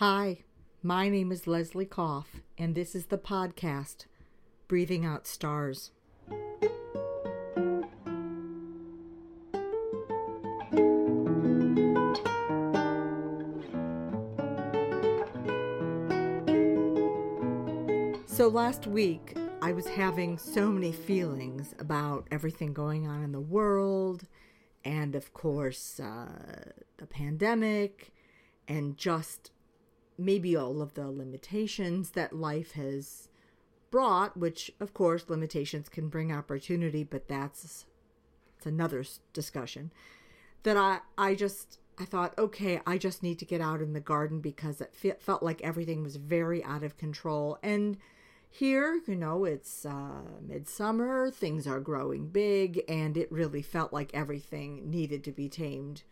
Hi, my name is Leslie Koff, and this is the podcast, Breathing Out Stars. So last week, I was having so many feelings about everything going on in the world, and of course, uh, the pandemic, and just maybe all of the limitations that life has brought, which of course limitations can bring opportunity, but that's it's another discussion. That I I just I thought, okay, I just need to get out in the garden because it fe- felt like everything was very out of control. And here, you know, it's uh, midsummer, things are growing big, and it really felt like everything needed to be tamed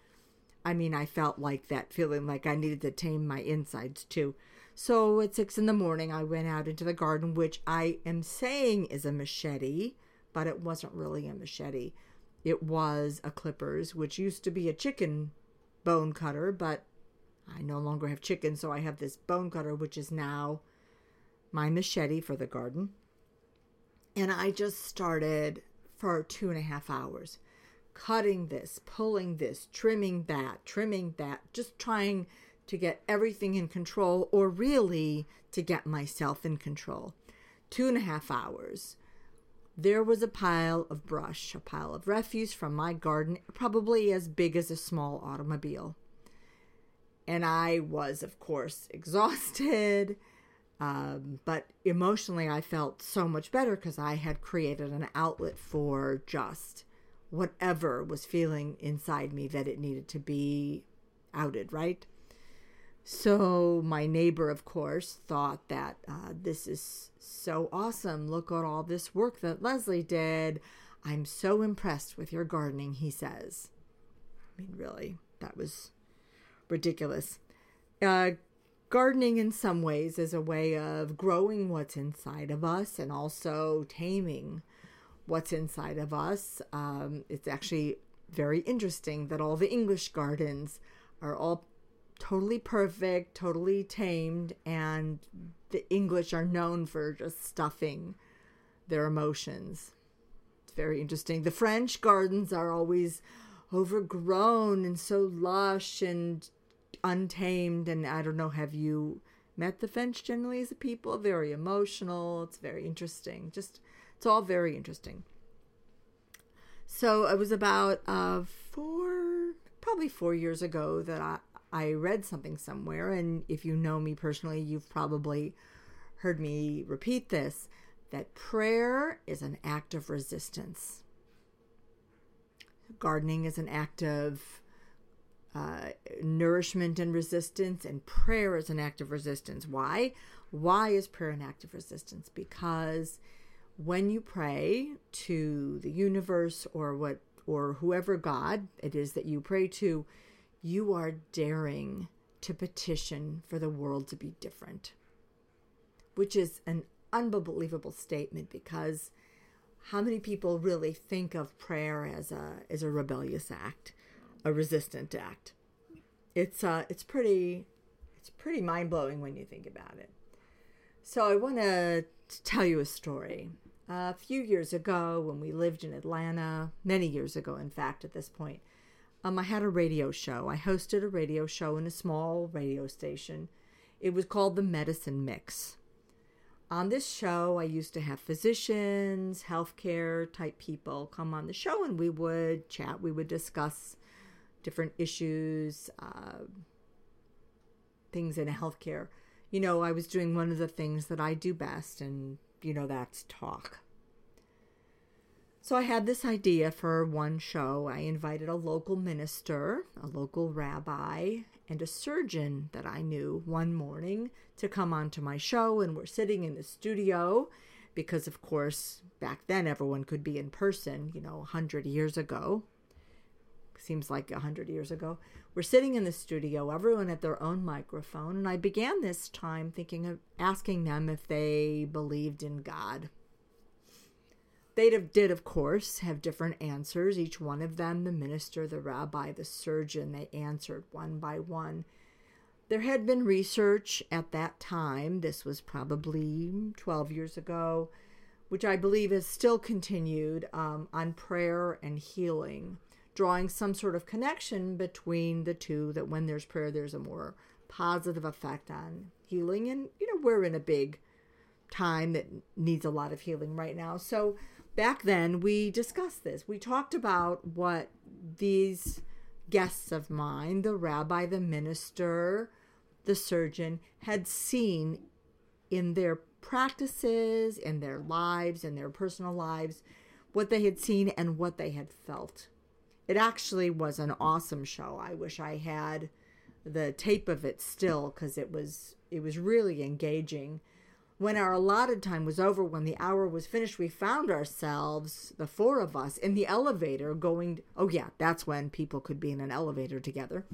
I mean, I felt like that feeling like I needed to tame my insides too. So at six in the morning, I went out into the garden, which I am saying is a machete, but it wasn't really a machete. It was a clippers, which used to be a chicken bone cutter, but I no longer have chicken, so I have this bone cutter, which is now my machete for the garden. And I just started for two and a half hours cutting this, pulling this, trimming that, trimming that, just trying to get everything in control or really to get myself in control. Two and a half hours. There was a pile of brush, a pile of refuse from my garden, probably as big as a small automobile. And I was, of course, exhausted. Um, but emotionally, I felt so much better because I had created an outlet for just whatever was feeling inside me that it needed to be outed, right? So my neighbor, of course, thought that uh, this is so awesome. Look at all this work that Leslie did. I'm so impressed with your gardening, he says. I mean, really, that was ridiculous. Uh, gardening, in some ways, is a way of growing what's inside of us and also taming what's inside of us. Um, it's actually very interesting that all the English gardens are all totally perfect, totally tamed, and the English are known for just stuffing their emotions. It's very interesting. The French gardens are always overgrown and so lush and untamed. And I don't know, have you met the French generally as a people? Very emotional. It's very interesting. Just it's all very interesting. So it was about uh, four, probably four years ago that I, I read something somewhere. And if you know me personally, you've probably heard me repeat this that prayer is an act of resistance. Gardening is an act of uh, nourishment and resistance, and prayer is an act of resistance. Why? Why is prayer an act of resistance? Because when you pray to the universe or what or whoever God it is that you pray to, you are daring to petition for the world to be different. Which is an unbelievable statement because how many people really think of prayer as a as a rebellious act, a resistant act? It's uh it's pretty it's pretty mind-blowing when you think about it. So I want to tell you a story a few years ago when we lived in Atlanta, many years ago, in fact, at this point, um, I had a radio show. I hosted a radio show in a small radio station. It was called The Medicine Mix. On this show, I used to have physicians, healthcare type people come on the show and we would chat. We would discuss different issues, uh, things in healthcare. You know, I was doing one of the things that I do best, and you know, that's talk. So I had this idea for one show. I invited a local minister, a local rabbi, and a surgeon that I knew one morning to come onto my show. And we're sitting in the studio because, of course, back then everyone could be in person, you know, 100 years ago. Seems like 100 years ago. We're sitting in the studio, everyone at their own microphone. And I began this time thinking of asking them if they believed in God. They did, of course, have different answers. Each one of them, the minister, the rabbi, the surgeon, they answered one by one. There had been research at that time, this was probably 12 years ago, which I believe is still continued um, on prayer and healing, drawing some sort of connection between the two, that when there's prayer, there's a more positive effect on healing. And, you know, we're in a big time that needs a lot of healing right now. So back then, we discussed this. We talked about what these guests of mine, the rabbi, the minister, the surgeon, had seen in their practices, in their lives, in their personal lives, what they had seen and what they had felt. It actually was an awesome show. I wish I had the tape of it still because it was it was really engaging. When our allotted time was over, when the hour was finished, we found ourselves, the four of us, in the elevator going. Oh, yeah, that's when people could be in an elevator together.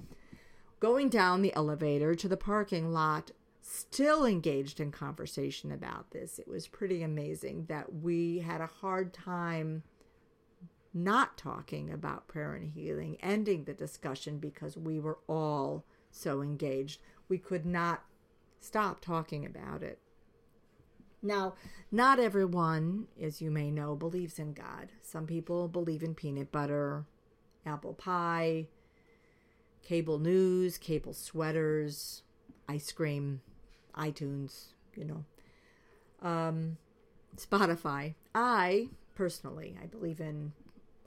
Going down the elevator to the parking lot, still engaged in conversation about this. It was pretty amazing that we had a hard time not talking about prayer and healing, ending the discussion because we were all so engaged. We could not stop talking about it. Now, not everyone, as you may know, believes in God. Some people believe in peanut butter, apple pie, cable news, cable sweaters, ice cream, iTunes, you know, um, Spotify. I personally, I believe in,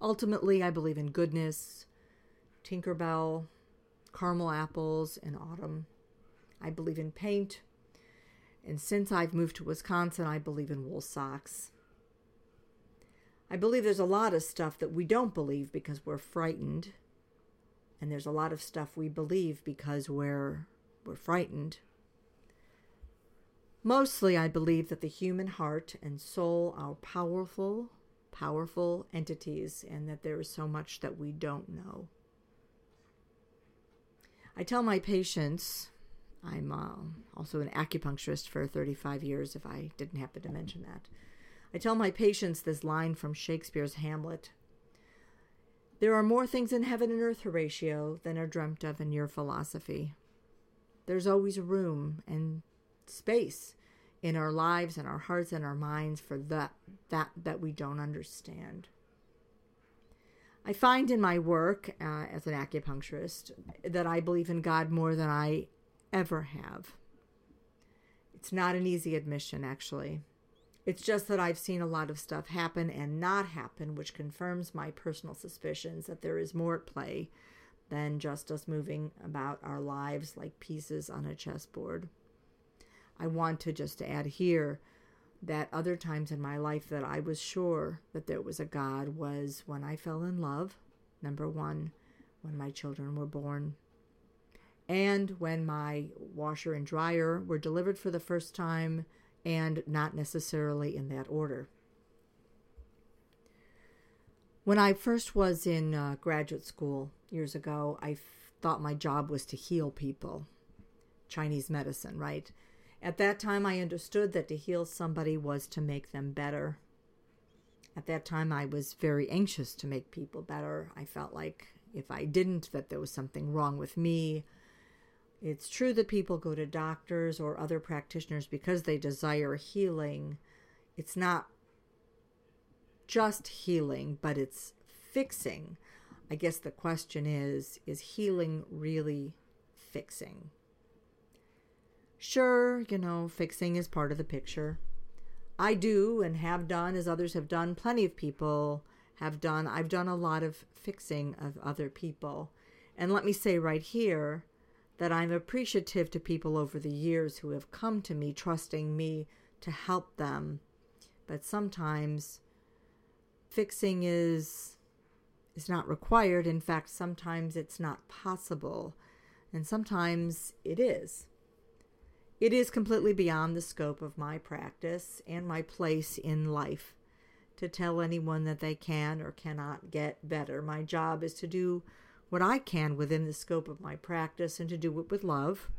ultimately, I believe in goodness, Tinkerbell, caramel apples, and autumn. I believe in paint. And since I've moved to Wisconsin, I believe in wool socks. I believe there's a lot of stuff that we don't believe because we're frightened. And there's a lot of stuff we believe because we're we're frightened. Mostly I believe that the human heart and soul are powerful, powerful entities and that there is so much that we don't know. I tell my patients I'm uh, also an acupuncturist for 35 years, if I didn't happen to mention that. I tell my patients this line from Shakespeare's Hamlet There are more things in heaven and earth, Horatio, than are dreamt of in your philosophy. There's always room and space in our lives and our hearts and our minds for that that that we don't understand. I find in my work uh, as an acupuncturist that I believe in God more than I ever have. It's not an easy admission, actually. It's just that I've seen a lot of stuff happen and not happen, which confirms my personal suspicions that there is more at play than just us moving about our lives like pieces on a chessboard. I want to just add here that other times in my life that I was sure that there was a God was when I fell in love, number one, when my children were born, and when my washer and dryer were delivered for the first time and not necessarily in that order. When I first was in uh, graduate school years ago, I f- thought my job was to heal people. Chinese medicine, right? At that time, I understood that to heal somebody was to make them better. At that time, I was very anxious to make people better. I felt like if I didn't, that there was something wrong with me. It's true that people go to doctors or other practitioners because they desire healing. It's not just healing, but it's fixing. I guess the question is is healing really fixing? Sure, you know, fixing is part of the picture. I do and have done, as others have done, plenty of people have done. I've done a lot of fixing of other people. And let me say right here that I'm appreciative to people over the years who have come to me trusting me to help them. But sometimes fixing is is not required. In fact, sometimes it's not possible. And sometimes it is. It is completely beyond the scope of my practice and my place in life to tell anyone that they can or cannot get better. My job is to do what I can within the scope of my practice and to do it with love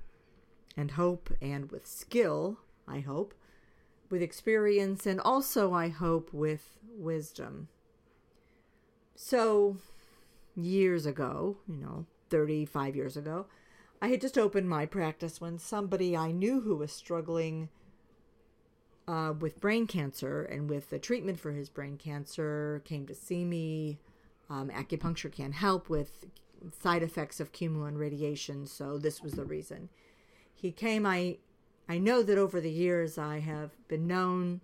and hope and with skill, I hope, with experience, and also, I hope, with wisdom. So, years ago, you know, 35 years ago, I had just opened my practice when somebody I knew who was struggling uh, with brain cancer and with the treatment for his brain cancer came to see me. Um, acupuncture can help with side effects of chemo and radiation, so this was the reason. He came. I I know that over the years I have been known.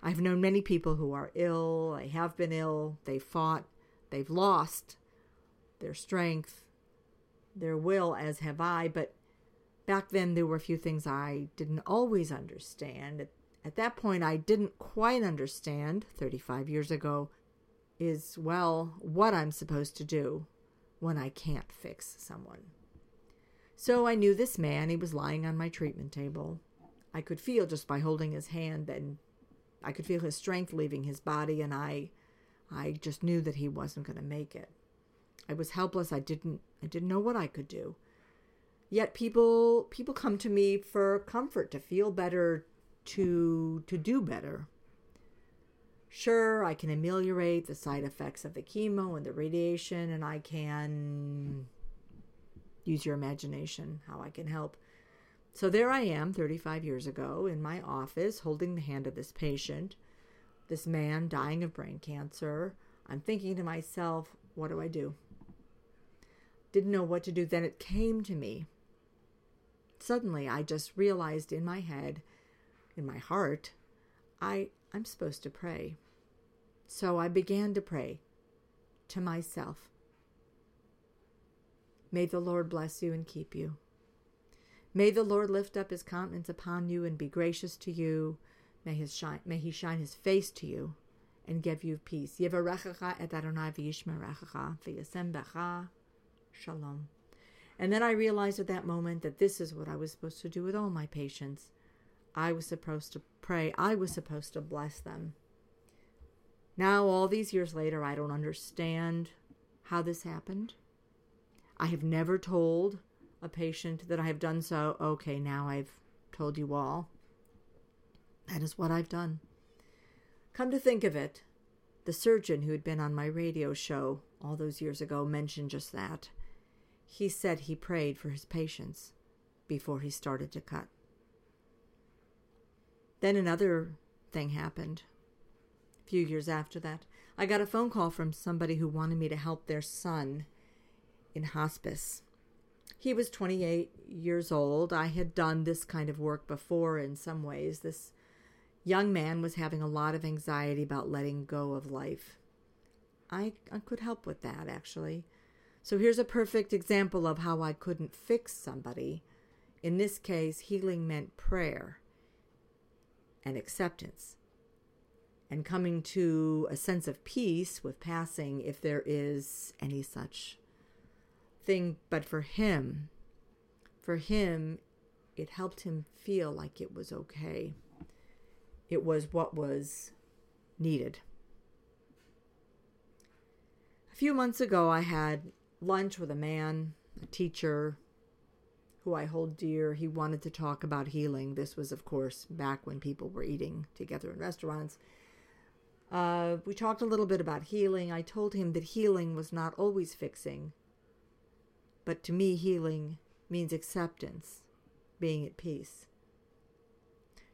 I've known many people who are ill. They have been ill. They fought. They've lost their strength, their will, as have I. But back then, there were a few things I didn't always understand. At, at that point, I didn't quite understand, 35 years ago, is, well, what I'm supposed to do when I can't fix someone. So I knew this man. He was lying on my treatment table. I could feel just by holding his hand and I could feel his strength leaving his body and I I just knew that he wasn't going to make it. I was helpless. I didn't I didn't know what I could do. Yet people people come to me for comfort, to feel better, to to do better. Sure, I can ameliorate the side effects of the chemo and the radiation and I can use your imagination how I can help. So there I am 35 years ago in my office holding the hand of this patient, this man dying of brain cancer. I'm thinking to myself, what do I do? Didn't know what to do. Then it came to me. Suddenly, I just realized in my head, in my heart, I, I'm supposed to pray. So I began to pray to myself. May the Lord bless you and keep you. May the Lord lift up his countenance upon you and be gracious to you. May, his shine, may he shine his face to you and give you peace. Shalom. And then I realized at that moment that this is what I was supposed to do with all my patients. I was supposed to pray, I was supposed to bless them. Now, all these years later, I don't understand how this happened. I have never told a patient that I have done so. Okay, now I've told you all. That is what I've done. Come to think of it, the surgeon who had been on my radio show all those years ago mentioned just that. He said he prayed for his patients before he started to cut. Then another thing happened. A few years after that, I got a phone call from somebody who wanted me to help their son in hospice. He was 28 years old. I had done this kind of work before in some ways. This young man was having a lot of anxiety about letting go of life. I, I could help with that, actually. So here's a perfect example of how I couldn't fix somebody. In this case, healing meant prayer and acceptance and coming to a sense of peace with passing if there is any such thing. But for him, for him, it helped him feel like it was okay. It was what was needed. A few months ago, I had lunch with a man, a teacher who I hold dear. He wanted to talk about healing. This was, of course, back when people were eating together in restaurants. Uh, we talked a little bit about healing. I told him that healing was not always fixing, but to me, healing means acceptance, being at peace.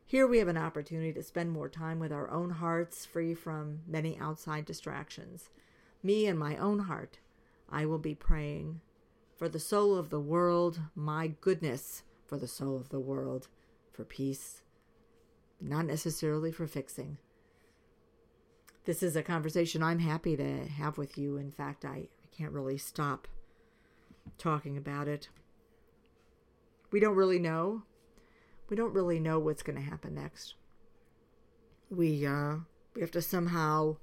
Here we have an opportunity to spend more time with our own hearts, free from many outside distractions. Me and my own heart I will be praying for the soul of the world, my goodness, for the soul of the world, for peace, not necessarily for fixing. This is a conversation I'm happy to have with you. In fact, I, I can't really stop talking about it. We don't really know. We don't really know what's going to happen next. We uh, we have to somehow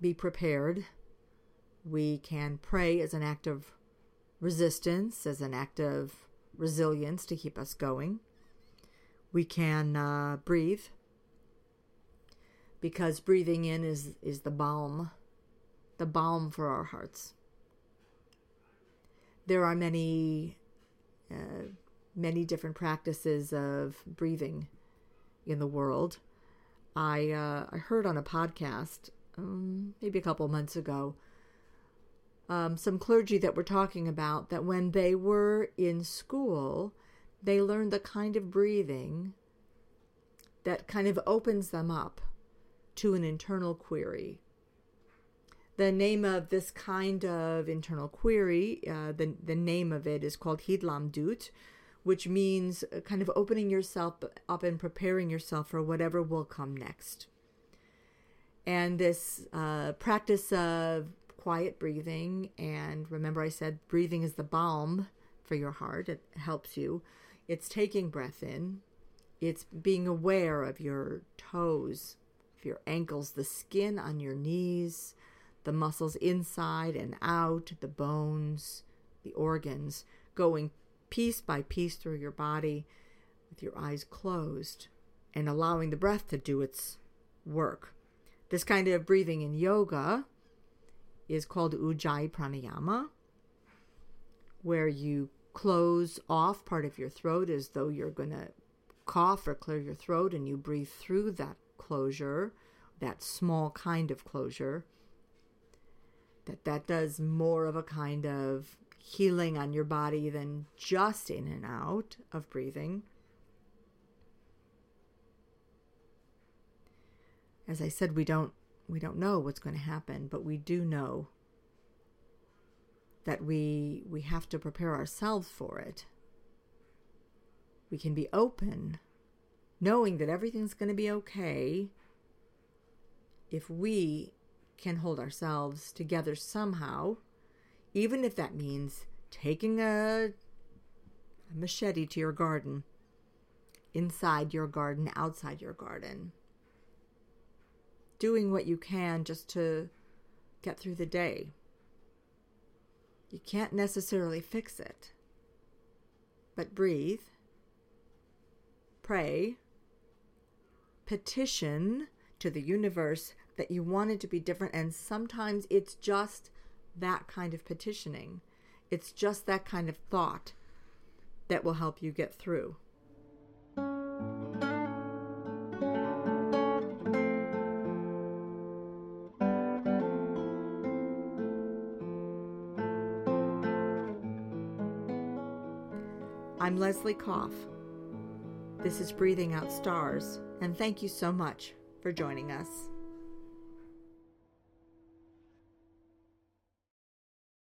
be prepared we can pray as an act of resistance, as an act of resilience to keep us going. We can uh, breathe because breathing in is, is the balm, the balm for our hearts. There are many, uh, many different practices of breathing in the world. I uh, I heard on a podcast um, maybe a couple months ago um, some clergy that we're talking about that when they were in school, they learned the kind of breathing that kind of opens them up to an internal query. The name of this kind of internal query, uh, the, the name of it is called Hitlamdut, which means uh, kind of opening yourself up and preparing yourself for whatever will come next. And this uh, practice of quiet breathing, and remember, I said breathing is the balm for your heart, it helps you. It's taking breath in, it's being aware of your toes, of your ankles, the skin on your knees, the muscles inside and out, the bones, the organs, going piece by piece through your body with your eyes closed and allowing the breath to do its work. This kind of breathing in yoga is called Ujjayi Pranayama, where you close off part of your throat as though you're going to cough or clear your throat, and you breathe through that closure, that small kind of closure. That that does more of a kind of healing on your body than just in and out of breathing. As I said, we don't we don't know what's going to happen, but we do know that we we have to prepare ourselves for it. We can be open, knowing that everything's going to be okay if we can hold ourselves together somehow, even if that means taking a, a machete to your garden, inside your garden, outside your garden doing what you can just to get through the day. You can't necessarily fix it. But breathe, pray, petition to the universe that you want it to be different. And sometimes it's just that kind of petitioning, it's just that kind of thought that will help you get through. Leslie Koff. This is Breathing Out Stars, and thank you so much for joining us.